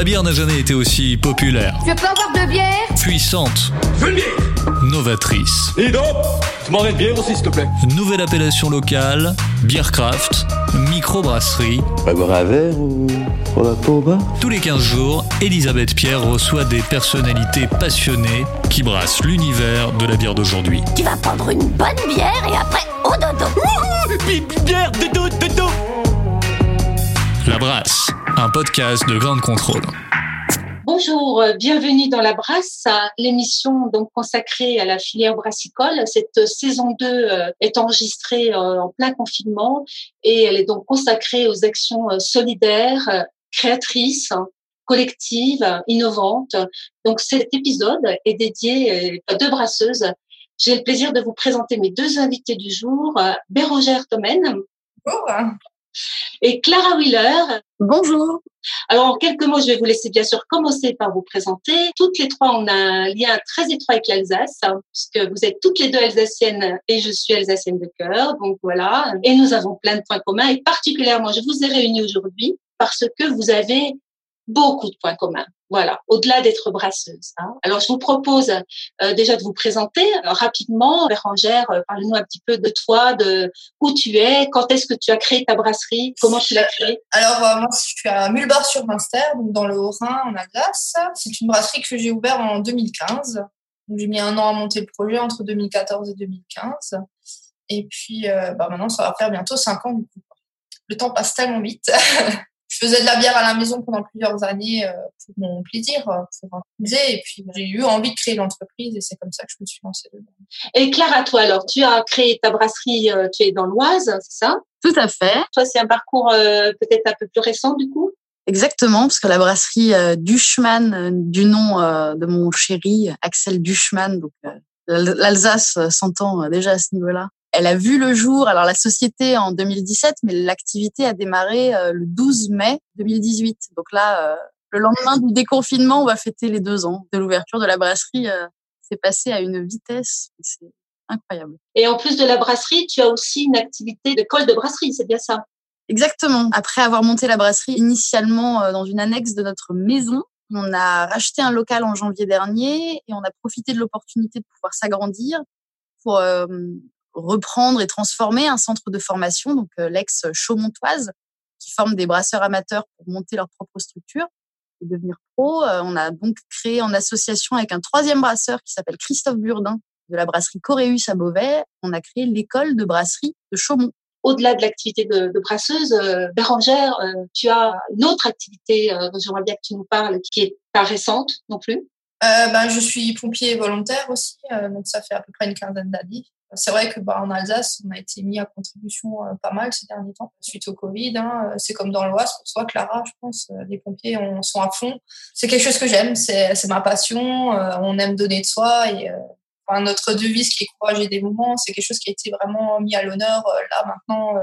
La bière n'a jamais été aussi populaire, Je peux avoir de bière puissante, novatrice. Et donc Tu m'en de bière aussi, s'il te plaît. Nouvelle appellation locale, Beercraft, microbrasserie. Pas boire un verre ou pour la peau bas? Tous les 15 jours, Elisabeth Pierre reçoit des personnalités passionnées qui brassent l'univers de la bière d'aujourd'hui. Tu vas prendre une bonne bière et après au dodo. Bière, dodo, dodo La Brasse, un podcast de grande contrôle. Bonjour, euh, bienvenue dans la Brasse, l'émission donc consacrée à la filière brassicole. Cette saison 2 euh, est enregistrée euh, en plein confinement et elle est donc consacrée aux actions solidaires, créatrices, collectives, innovantes. Donc cet épisode est dédié à deux brasseuses. J'ai le plaisir de vous présenter mes deux invités du jour, Bérangère Tomène et Clara Wheeler. Bonjour. Alors, en quelques mots, je vais vous laisser bien sûr commencer par vous présenter. Toutes les trois, on a un lien très étroit avec l'Alsace, hein, puisque vous êtes toutes les deux alsaciennes et je suis alsacienne de cœur. Donc voilà. Et nous avons plein de points communs. Et particulièrement, je vous ai réunis aujourd'hui parce que vous avez beaucoup de points communs. Voilà, au-delà d'être brasseuse. Hein. Alors, je vous propose euh, déjà de vous présenter euh, rapidement. Bérangère, euh, parle-nous un petit peu de toi, de où tu es, quand est-ce que tu as créé ta brasserie, comment tu l'as créée? Alors, moi, je suis à Mulbar-sur-Munster, donc dans le Haut-Rhin, en Alsace. C'est une brasserie que j'ai ouverte en 2015. Donc, j'ai mis un an à monter le projet entre 2014 et 2015. Et puis, bah, maintenant, ça va faire bientôt cinq ans. Du coup. Le temps passe tellement vite. je faisais de la bière à la maison pendant plusieurs années euh, pour mon plaisir, euh, pour amuser. Et puis, j'ai eu envie de créer l'entreprise et c'est comme ça que je me suis lancée dedans. Et Clara, toi, alors, tu as créé ta brasserie, euh, tu es dans l'Oise, c'est ça? Tout à fait. Toi, c'est un parcours peut-être un peu plus récent, du coup? Exactement, parce que la brasserie Duchman, du nom de mon chéri Axel Duchman, donc l'Alsace s'entend déjà à ce niveau-là, elle a vu le jour, alors la société en 2017, mais l'activité a démarré euh, le 12 mai 2018. Donc là, euh, le lendemain du déconfinement, on va fêter les deux ans de l'ouverture de la brasserie. Euh, c'est passé à une vitesse, c'est incroyable. Et en plus de la brasserie, tu as aussi une activité de colle de brasserie, c'est bien ça? Exactement. Après avoir monté la brasserie initialement dans une annexe de notre maison, on a racheté un local en janvier dernier et on a profité de l'opportunité de pouvoir s'agrandir pour reprendre et transformer un centre de formation, donc euh, l'ex Chaumontoise, qui forme des brasseurs amateurs pour monter leur propre structure et devenir pro. Euh, on a donc créé en association avec un troisième brasseur qui s'appelle Christophe Burdin de la brasserie Coréus à Beauvais, on a créé l'école de brasserie de Chaumont. Au-delà de l'activité de, brasseuse, euh, Bérangère, tu as une autre activité dont j'aimerais bien que tu nous parles, qui est pas récente non plus. ben, je suis pompier volontaire aussi, donc ça fait à peu près une quinzaine d'années. C'est vrai que bah, en Alsace, on a été mis à contribution euh, pas mal ces derniers temps suite au Covid. Hein, c'est comme dans l'Oise, pour toi, Clara, je pense, euh, les pompiers on, sont à fond. C'est quelque chose que j'aime, c'est ma passion. Euh, on aime donner de soi et enfin, notre devise qui est courage et dévouement, c'est quelque chose qui a été vraiment mis à l'honneur là maintenant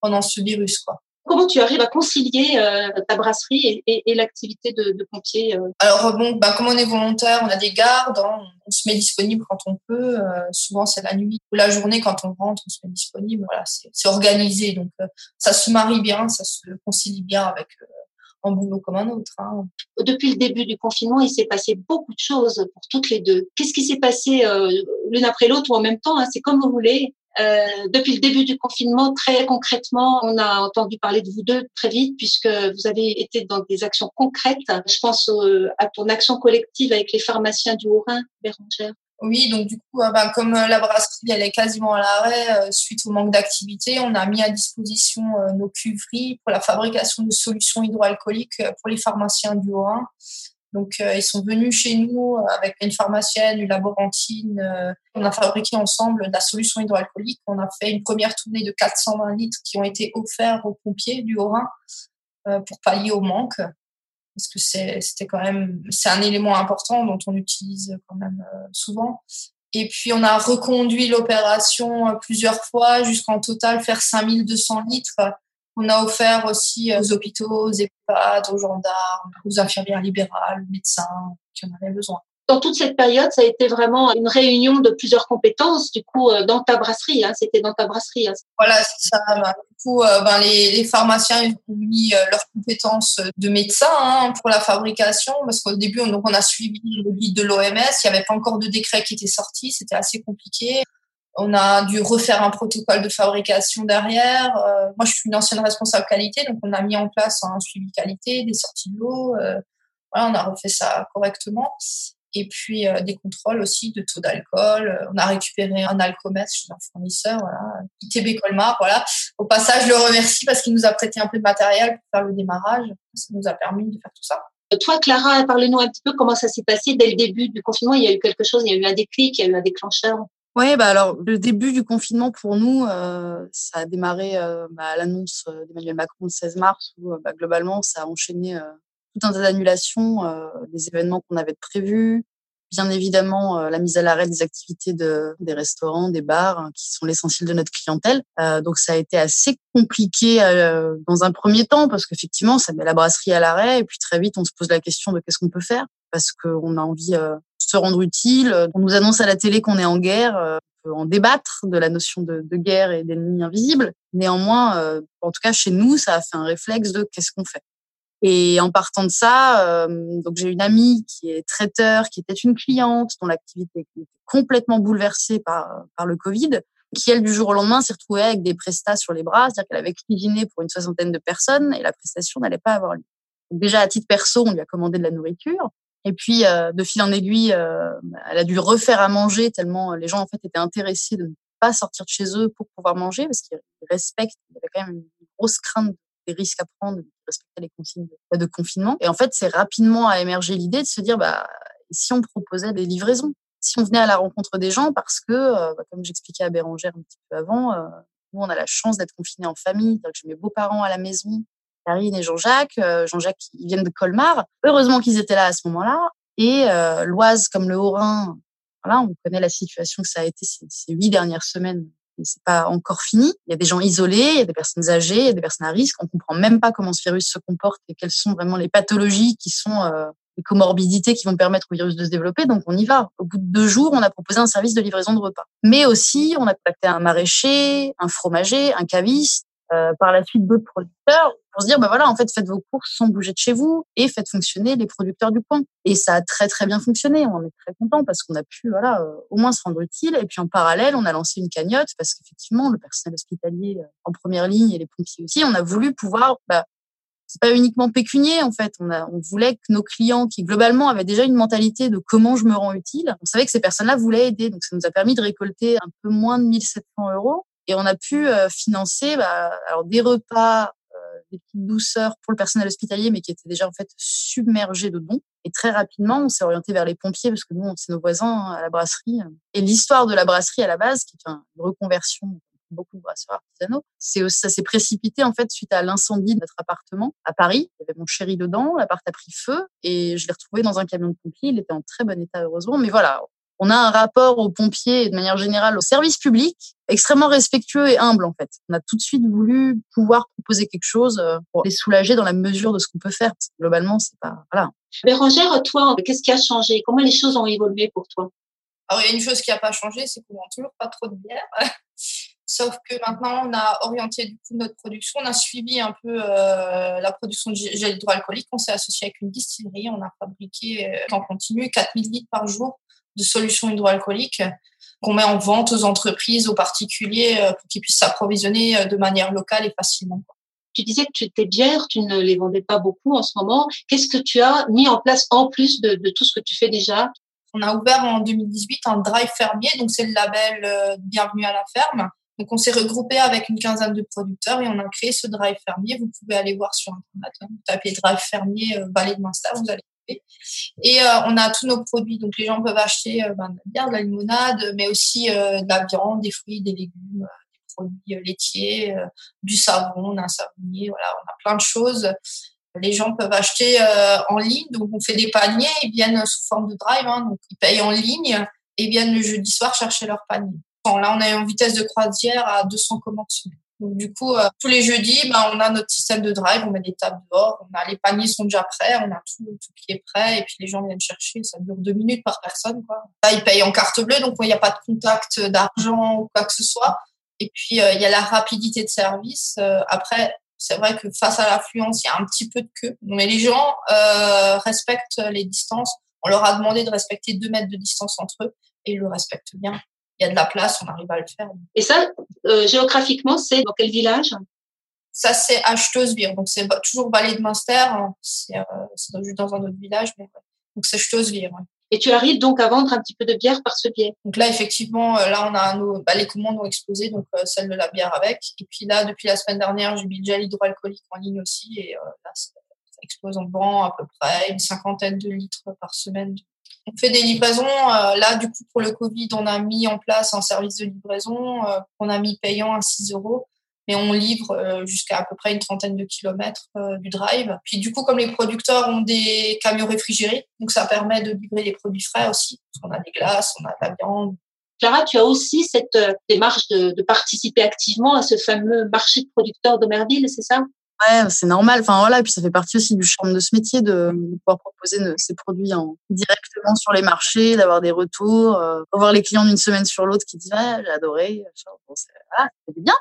pendant ce virus, quoi. Comment tu arrives à concilier euh, ta brasserie et, l'activité de, pompier euh? Alors bon, bah, comme on est volontaire, on a des gardes, hein, on, se met disponible quand on peut. Euh, souvent c'est la nuit ou la journée quand on rentre, on se met disponible. Voilà, c'est organisé, donc ça se marie bien, ça se concilie bien avec un boulot comme un autre. Hein. Depuis le début du confinement, il s'est passé beaucoup de choses pour toutes les deux. Qu'est-ce qui s'est passé l'une après l'autre ou en même temps hein, C'est comme vous voulez. Euh, depuis le début du confinement, très concrètement, on a entendu parler de vous deux très vite puisque vous avez été dans des actions concrètes. Je pense à ton action collective avec les pharmaciens du Haut-Rhin, Bérangère. Oui, donc du coup, euh, ben, comme euh, la brasserie elle est quasiment à l'arrêt suite au manque d'activité, on a mis à disposition nos cuveries pour la fabrication de solutions hydroalcooliques pour les pharmaciens du Haut-Rhin. Donc, ils sont venus chez nous avec une pharmacienne, une laborantine. on a fabriqué ensemble la solution hydroalcoolique. On a fait une première tournée de 420 litres qui ont été offerts aux pompiers du Haut-Rhin pour pallier au manque. Parce que c'était quand même, c'est un élément important dont on utilise quand même souvent. Et puis, on a reconduit l'opération plusieurs fois jusqu'en total faire 5200 litres. On a offert aussi aux hôpitaux, aux EHPAD, aux gendarmes, aux infirmières libérales, aux médecins qui en avaient besoin dans toute cette période, ça a été vraiment une réunion de plusieurs compétences. Du coup, euh, dans ta brasserie, hein, c'était dans ta brasserie. Hein. Voilà, c'est ça. Bah, du coup, euh, ben, les, les, pharmaciens ont mis euh, leurs compétences de médecin hein, pour la fabrication, parce qu'au début, on, donc, on a suivi le guide de l'OMS. Il n'y avait pas encore de décret qui était sorti. C'était assez compliqué. On a dû refaire un protocole de fabrication derrière. moi, je suis une ancienne responsable qualité, donc on a mis en place un suivi qualité, des sorties de l'eau. voilà, on a refait ça correctement et puis euh, des contrôles aussi de taux d'alcool. Euh, on a récupéré un alcomètre chez un fournisseur, voilà, ITB Colmar, voilà. Au passage, je le remercie parce qu'il nous a prêté un peu de matériel pour faire le démarrage. Ça nous a permis de faire tout ça. Toi, Clara, parle-nous un petit peu comment ça s'est passé dès le début du confinement. Il y a eu quelque chose, il y a eu un déclic, il y a eu un déclencheur. Oui, bah alors le début du confinement pour nous, euh, ça a démarré euh, bah, à l'annonce d'Emmanuel Macron le 16 mars, où bah, globalement ça a enchaîné tout un tas d'annulations euh, des événements qu'on avait prévus. Bien évidemment, euh, la mise à l'arrêt des activités de, des restaurants, des bars, hein, qui sont l'essentiel de notre clientèle. Euh, donc, ça a été assez compliqué dans un premier temps parce qu'effectivement, ça met la brasserie à l'arrêt et puis très vite, on se pose la question de qu'est-ce qu'on peut faire parce qu'on a envie de se rendre utile. On nous annonce à la télé qu'on est en guerre. on peut en débattre de la notion de, de guerre et d'ennemi invisible. Néanmoins, en tout cas chez nous, ça a fait un réflexe de qu'est-ce qu'on fait. Et en partant de ça, euh, donc j'ai une amie qui est traiteur, qui était une cliente dont l'activité était complètement bouleversée par par le Covid, qui elle du jour au lendemain s'est retrouvée avec des prestats sur les bras, c'est-à-dire qu'elle avait cuisiné pour une soixantaine de personnes et la prestation n'allait pas avoir lieu. Déjà à titre perso, on lui a commandé de la nourriture. Et puis, euh, de fil en aiguille, euh, elle a dû refaire à manger tellement les gens en fait étaient intéressés de ne pas sortir de chez eux pour pouvoir manger parce qu'ils respectent. Il y avait quand même une grosse crainte des risques à prendre, de respecter les consignes de, confinement. Et en fait, c'est rapidement à émerger l'idée de se dire, bah, si on proposait des livraisons, si on venait à la rencontre des gens, parce que, euh, bah, comme j'expliquais à Bérangère un petit peu avant, nous, on a la chance d'être confinés en famille. Donc, j'ai mes beaux-parents à la maison, Karine et Jean-Jacques. Euh, Jean-Jacques, ils viennent de Colmar. Heureusement qu'ils étaient là à ce moment-là. Et l'Oise, comme le Haut-Rhin, voilà, on connaît la situation que ça a été ces, huit dernières semaines c'est pas encore fini. Il y a des gens isolés, il y a des personnes âgées, il y a des personnes à risque. On comprend même pas comment ce virus se comporte et quelles sont vraiment les pathologies qui sont euh, les comorbidités qui vont permettre au virus de se développer. Donc on y va. Au bout de deux jours, on a proposé un service de livraison de repas. Mais aussi, on a contacté un maraîcher, un fromager, un caviste, euh, par la suite d'autres producteurs pour se dire bah voilà en fait faites vos courses sans bouger de chez vous et faites fonctionner les producteurs du coin et ça a très très bien fonctionné on en est très content parce qu'on a pu voilà euh, au moins se rendre utile et puis en parallèle on a lancé une cagnotte parce qu'effectivement le personnel hospitalier euh, en première ligne et les pompiers aussi on a voulu pouvoir bah, c'est pas uniquement pécunier en fait. On, a, on voulait que nos clients qui globalement avaient déjà une mentalité de comment je me rends utile, on savait que ces personnes-là voulaient aider. Donc ça nous a permis de récolter un peu moins de 1700 euros et on a pu euh, financer bah, alors des repas, euh, des petites douceurs pour le personnel hospitalier, mais qui étaient déjà en fait submergés de dons. Et très rapidement, on s'est orienté vers les pompiers parce que nous, c'est nos voisins hein, à la brasserie. Et l'histoire de la brasserie à la base, qui est une reconversion beaucoup de brasseurs artisanaux. C'est ça s'est précipité en fait suite à l'incendie de notre appartement à Paris. Il y avait mon chéri dedans, l'appart a pris feu et je l'ai retrouvé dans un camion de pompiers. Il était en très bon état heureusement, mais voilà, on a un rapport aux pompiers et de manière générale au service public extrêmement respectueux et humble en fait. On a tout de suite voulu pouvoir proposer quelque chose euh, pour les soulager dans la mesure de ce qu'on peut faire. globalement, c'est pas voilà. Bérangère, toi, qu'est-ce qui a changé? Comment les choses ont évolué pour toi? Alors il y a une chose qui n'a pas changé, c'est qu'on vend toujours pas trop de bière. Sauf que maintenant, on a orienté du coup notre production. On a suivi un peu euh, la production de gel hydroalcoolique. On s'est associé avec une distillerie. On a fabriqué euh, en continu 4000 litres par jour de solutions hydroalcooliques qu'on met en vente aux entreprises, aux particuliers, euh, pour qu'ils puissent s'approvisionner euh, de manière locale et facilement. Tu disais que tes bières, tu ne les vendais pas beaucoup en ce moment. Qu'est-ce que tu as mis en place en plus de, tout ce que tu fais déjà? On a ouvert en 2018 un drive fermier, donc c'est le label euh, Bienvenue à la ferme. Donc on s'est regroupé avec une quinzaine de producteurs et on a créé ce drive fermier. Vous pouvez aller voir sur internet. Hein. Vous tapez drive fermier Vallée de Munster, vous allez Et on a tous nos produits. Donc les gens peuvent acheter ben, de la bière, la limonade, mais aussi de la viande, des fruits, des légumes, des produits laitiers, du savon, un savonnier. Voilà, on a plein de choses. Les gens peuvent acheter en ligne. Donc on fait des paniers. Ils viennent sous forme de drive. Hein, donc ils payent en ligne et viennent le jeudi soir chercher leur panier. là, on est en vitesse de croisière à 200 commandes. Donc du coup, euh, tous les jeudis, ben, on a notre système de drive, on met des tables dehors, on a les paniers sont déjà prêts, on a tout, tout qui est prêt, et puis les gens viennent chercher. Ça dure deux minutes par personne. Quoi. Là, ils payent en carte bleue, donc il n'y a pas de contact d'argent ou quoi que ce soit. Et puis euh, il y a la rapidité de service. Euh, après, c'est vrai que face à l'affluence, il y a un petit peu de queue, mais les gens respectent les distances. On leur a demandé de respecter deux mètres de distance entre eux et ils le respectent bien il y a de la place, on arrive à le faire. Et ça, euh, géographiquement, c'est dans quel village? Ça, c'est Achtosvir. Donc, c'est toujours vallée de Munster. Hein. C'est euh, juste dans un autre village. Mais, Donc, c'est Achtosvir. Et tu arrives donc à vendre un petit peu de bière par ce biais? Donc là, effectivement, euh, là, on a nos, bah, les commandes ont explosé, donc celle de la bière avec. Et puis là, depuis la semaine dernière, j'ai mis le gel hydroalcoolique en ligne aussi. Et là, ça, explose. en vend à peu près une cinquantaine de litres par semaine on fait des livraisons. Euh, là, du coup, pour le Covid, on a mis en place un service de livraison euh, qu'on a mis payant à 6 euros. Mais on livre euh, jusqu'à à peu près une trentaine de kilomètres du drive. Puis du coup, comme les producteurs ont des camions réfrigérés, donc ça permet de livrer les produits frais aussi. On a des glaces, on a de la viande. Clara, tu as aussi cette démarche de, de participer activement à ce fameux marché de producteurs d'Omerville, c'est ça? Ouais, c'est normal. Enfin voilà, et puis ça fait partie aussi du charme de ce métier de, pouvoir proposer ces produits en, directement sur les marchés, d'avoir des retours, euh, voir les clients d'une semaine sur l'autre qui disent ouais, j'ai adoré, bon, bien.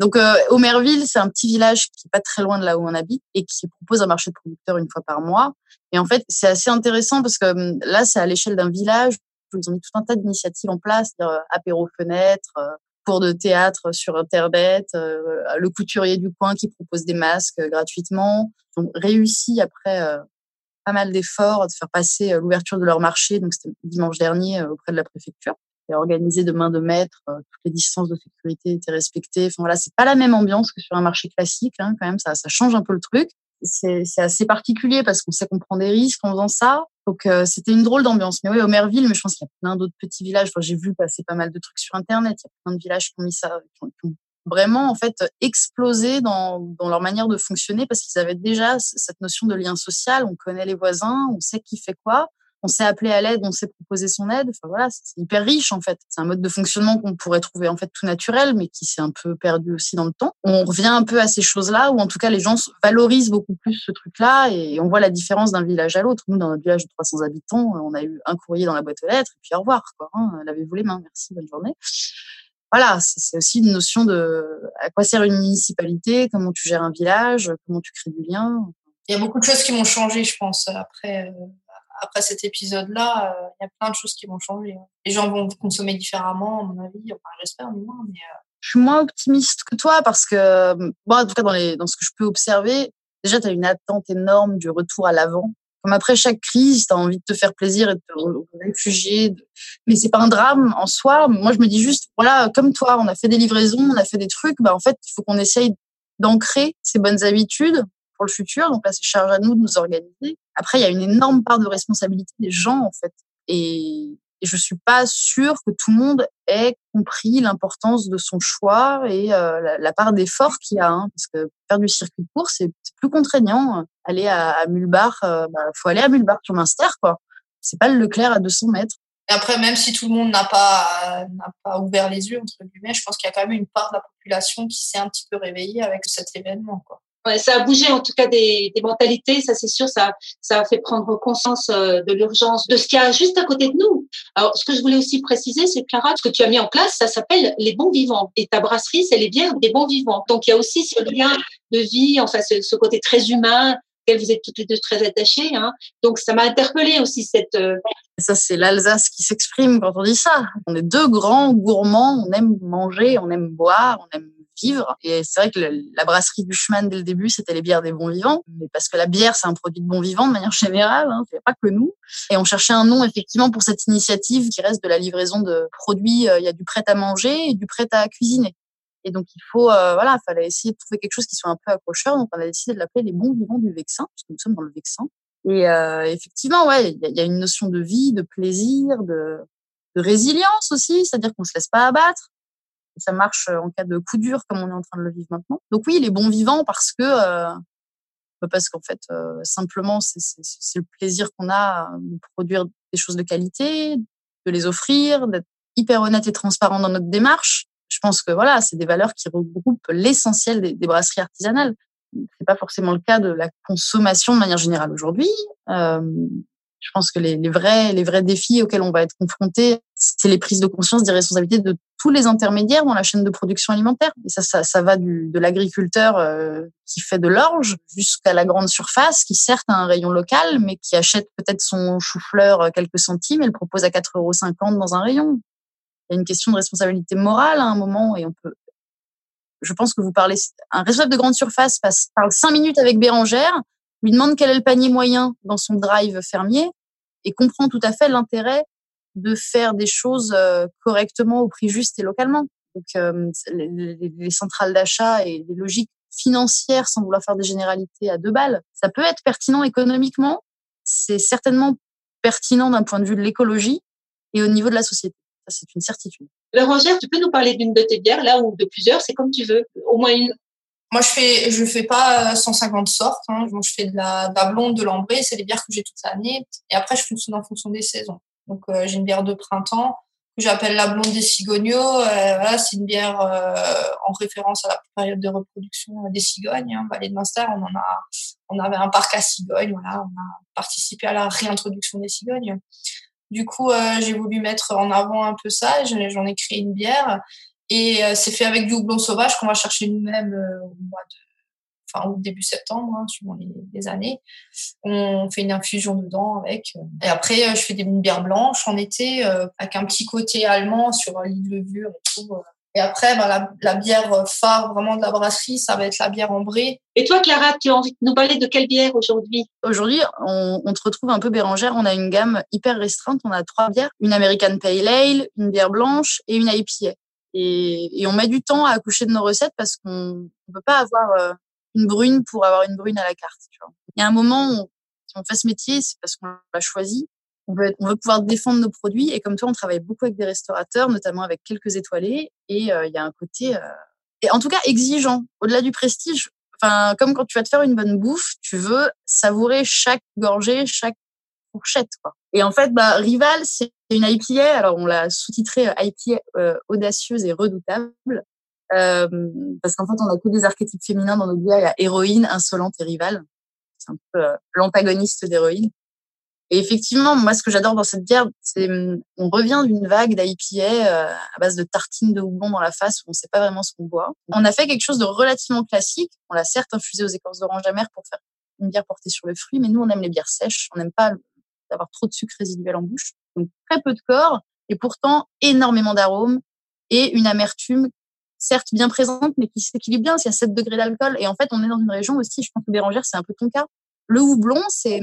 Donc euh, Omerville, c'est un petit village qui est pas très loin de là où on habite et qui propose un marché de producteurs une fois par mois. Et en fait, c'est assez intéressant parce que hum, là, c'est à l'échelle d'un village où ils ont mis tout un tas d'initiatives en place, euh, apéro fenêtre, euh, cours de théâtre sur Internet, euh, le couturier du coin qui propose des masques euh, gratuitement. Ont réussi après euh, pas mal d'efforts de faire passer l'ouverture de leur marché. Donc c'était dimanche dernier auprès de la préfecture. Et organisé de main de maître, toutes les distances de sécurité étaient respectées. Enfin voilà, c'est pas la même ambiance que sur un marché classique. Hein, quand même, ça, ça change un peu le truc c'est assez particulier parce qu'on sait qu'on prend des risques en faisant ça. Donc euh, c'était une drôle d'ambiance. Mais oui, Omerville, mais je pense qu'il y a plein d'autres petits villages. J'ai vu passer pas mal de trucs sur Internet. Il y a plein de villages qui ont mis ça, qui ont, vraiment en fait explosé dans, dans leur manière de fonctionner parce qu'ils avaient déjà cette notion de lien social. On connaît les voisins, on sait qui fait quoi on s'est appelé à l'aide, on s'est proposé son aide. Enfin voilà, c'est hyper riche en fait. C'est un mode de fonctionnement qu'on pourrait trouver en fait tout naturel, mais qui s'est un peu perdu aussi dans le temps. On revient un peu à ces choses-là, où en tout cas les gens valorisent beaucoup plus ce truc-là, et on voit la différence d'un village à l'autre. Nous, dans notre village de 300 habitants, on a eu un courrier dans la boîte aux lettres, et puis au revoir. Quoi, hein. Lavez-vous les mains, merci, bonne journée. Voilà, c'est aussi une notion de à quoi sert une municipalité, comment tu gères un village, comment tu crées du lien. Il y a beaucoup de choses qui m'ont changé, je pense, après euh, après cet épisode-là, euh, il y a plein de choses qui vont changer. Les gens vont consommer différemment, à mon avis. Enfin, j'espère. Mais, euh, Je suis moins optimiste que toi parce que, bon, en tout cas, dans, les, dans ce que je peux observer, déjà, tu as une attente énorme du retour à l'avant. Comme après chaque crise, tu as envie de te faire plaisir et de te réfugier. Mais c'est pas un drame en soi. Moi, je me dis juste, voilà, comme toi, on a fait des livraisons, on a fait des trucs. Bah, en fait, il faut qu'on essaye d'ancrer ces bonnes habitudes pour le futur. Donc là, c'est charge à nous de nous organiser. Après, il y a une énorme part de responsabilité des gens, en fait. Et, je suis pas sûre que tout le monde ait compris l'importance de son choix et euh, la, part d'effort qu'il y a. Hein, parce que faire du circuit court, c'est plus contraignant. Aller à, Mulbar, euh, bah, faut aller à Mulbar sur Minster, quoi. C'est pas le Leclerc à 200 mètres. Et après, même si tout le monde n'a pas, n'a pas ouvert les yeux, entre guillemets, je pense qu'il y a quand même une part de la population qui s'est un petit peu réveillée avec cet événement, quoi. Ouais, ça a bougé en tout cas des, des mentalités, ça c'est sûr, ça, ça a fait prendre conscience euh, de l'urgence de ce qu'il y a juste à côté de nous. Alors, ce que je voulais aussi préciser, c'est Clara, ce que tu as mis en place, ça s'appelle les bons vivants. Et ta brasserie, c'est les bières des bons vivants. Donc, il y a aussi ce lien de vie, enfin, ce, ce côté très humain, auquel vous êtes toutes les deux très attachées. Hein. Donc, ça m'a interpellé aussi cette. Euh, ça, c'est l'Alsace qui s'exprime quand on dit ça. On est deux grands gourmands, on aime manger, on aime boire, on aime vivre. Et c'est vrai que la brasserie du chemin dès le début, c'était les bières des bons vivants, mais parce que la bière, c'est un produit de bons vivants de manière générale, hein, c'est pas que nous. Et on cherchait un nom effectivement pour cette initiative qui reste de la livraison de produits. Euh, il y a du prêt à manger et du prêt à cuisiner. Et donc il faut, euh, voilà, fallait essayer de trouver quelque chose qui soit un peu accrocheur. Donc on a décidé de l'appeler les bons vivants du Vexin, parce nous sommes dans le Vexin. Et euh, effectivement, ouais, il y, a une notion de vie, de plaisir, de, de résilience aussi, c'est-à-dire qu'on se laisse pas abattre. Ça marche en cas de coup dur, comme on est en train de le vivre maintenant. Donc oui, les bons vivants parce que euh, parce qu'en fait, euh, simplement, c'est le plaisir qu'on a de produire des choses de qualité, de les offrir, d'être hyper honnête et transparent dans notre démarche. Je pense que voilà, c'est des valeurs qui regroupent l'essentiel des, des, brasseries artisanales. C'est pas forcément le cas de la consommation de manière générale aujourd'hui. Euh, je pense que les, les, vrais, les vrais défis auxquels on va être confrontés, c'est les prises de conscience des responsabilités de tous les intermédiaires dans la chaîne de production alimentaire. Et ça, ça, ça va du, de l'agriculteur euh, qui fait de l'orge jusqu'à la grande surface, qui certes a un rayon local, mais qui achète peut-être son chou-fleur quelques centimes et le propose à 4,50 euros dans un rayon. Il y a une question de responsabilité morale à un moment et on peut. Je pense que vous parlez. Un responsable de grande surface passe, parle cinq minutes avec Bérangère, lui demande quel est le panier moyen dans son drive fermier et comprend tout à fait l'intérêt de faire des choses euh, correctement au prix juste et localement. Donc euh, les, centrales d'achat et les logiques financières, sans vouloir faire des généralités à deux balles, ça peut être pertinent économiquement. C'est certainement pertinent d'un point de vue de l'écologie et au niveau de la société. Ça, c'est une certitude. Laurangère, tu peux nous parler d'une de tes bières, là, ou de plusieurs, c'est comme tu veux. Au moins une. Moi, je fais, je fais pas 150 sortes. Hein. je fais de la, de la blonde, de l'ambrée. C'est les bières que j'ai toute l'année. Et après, je fonctionne en fonction des saisons. Donc euh, j'ai une bière de printemps que j'appelle la blonde des cigognos. Euh, voilà, c'est une bière euh, en référence à la période de reproduction des cigognes. Hein, Vallée de Munster, on en a, on avait un parc à cigognes. Voilà, on a participé à la réintroduction des cigognes. Du coup, j'ai voulu mettre en avant un peu ça. J'en ai créé une bière et c'est fait avec du houblon sauvage qu'on va chercher nous-mêmes au mois de enfin au début septembre, hein, suivant les, années. On fait une infusion dedans avec. Euh, et après, euh, je fais des bières blanches en été euh, avec un petit côté allemand sur l'île levure et tout. Et après, bah, la, bière phare vraiment de la brasserie, ça va être la bière ambrée. Et toi, Clara, tu as envie de nous parler de quelle bière aujourd'hui? Aujourd'hui, on, on, te retrouve un peu Bérangère. On a une gamme hyper restreinte. On a trois bières une American Pale Ale, une bière blanche et une IPA. Et, et on met du temps à accoucher de nos recettes parce qu'on ne peut pas avoir une brune pour avoir une brune à la carte. Tu vois. Il y a un moment où, si on fait ce métier, c'est parce qu'on l'a choisi. On veut, on veut pouvoir défendre nos produits. Et comme toi, on travaille beaucoup avec des restaurateurs, notamment avec quelques étoilés. Et euh, il y a un côté, euh, et en tout cas, exigeant. Au-delà du prestige, enfin, comme quand tu vas te faire une bonne bouffe, tu veux savourer chaque gorgée, chaque fourchette. Quoi. Et en fait, bah, Rival, c'est une IPA. Alors, on l'a sous-titré euh, IPA audacieuse et redoutable. Euh, parce qu'en fait, on a que des archétypes féminins dans nos bières. Il y a héroïne, insolente et rivale. C'est un peu euh, l'antagoniste d'héroïne. Et effectivement, moi, ce que j'adore dans cette bière, c'est hum, on revient d'une vague d'IPA euh, à base de tartines de houblon dans la face où on ne sait pas vraiment ce qu'on boit. On a fait quelque chose de relativement classique. On l'a certes infusé aux écorces d'orange amère pour faire une bière portée sur le fruit, mais nous, on aime les bières sèches. On n'aime pas avoir trop de sucre résiduel en bouche. Donc, très peu de corps et pourtant énormément d'arômes et une amertume certes bien présente, mais qui s'équilibre bien. Il y a 7 degrés d'alcool. Et en fait, on est dans une région aussi, je pense que Bérangère, c'est un peu ton cas. Le houblon, c'est,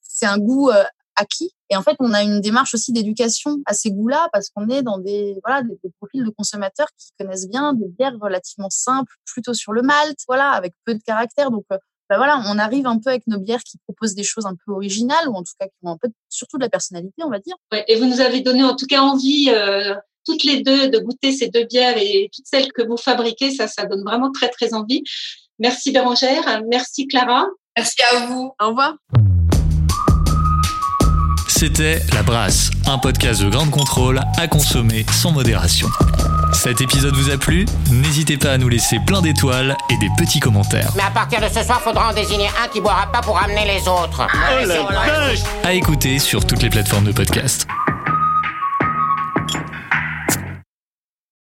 c'est un goût euh, acquis. Et en fait, on a une démarche aussi d'éducation à ces goûts-là parce qu'on est dans des, voilà, des, profils de consommateurs qui connaissent bien des bières relativement simples, plutôt sur le malt, voilà, avec peu de caractère. Donc, ben voilà, on arrive un peu avec nos bières qui proposent des choses un peu originales ou en tout cas qui ont un peu surtout de la personnalité, on va dire. Et vous nous avez donné en tout cas envie euh, toutes les deux de goûter ces deux bières et toutes celles que vous fabriquez. Ça, ça donne vraiment très, très envie. Merci Bérangère. Merci Clara. Merci à vous. Au revoir. C'était La Brasse, un podcast de grande contrôle à consommer sans modération. Cet épisode vous a plu? N'hésitez pas à nous laisser plein d'étoiles et des petits commentaires. Mais à partir de ce soir, faudra en désigner un qui boira pas pour amener les autres. Oh à écouter sur toutes les plateformes de podcast.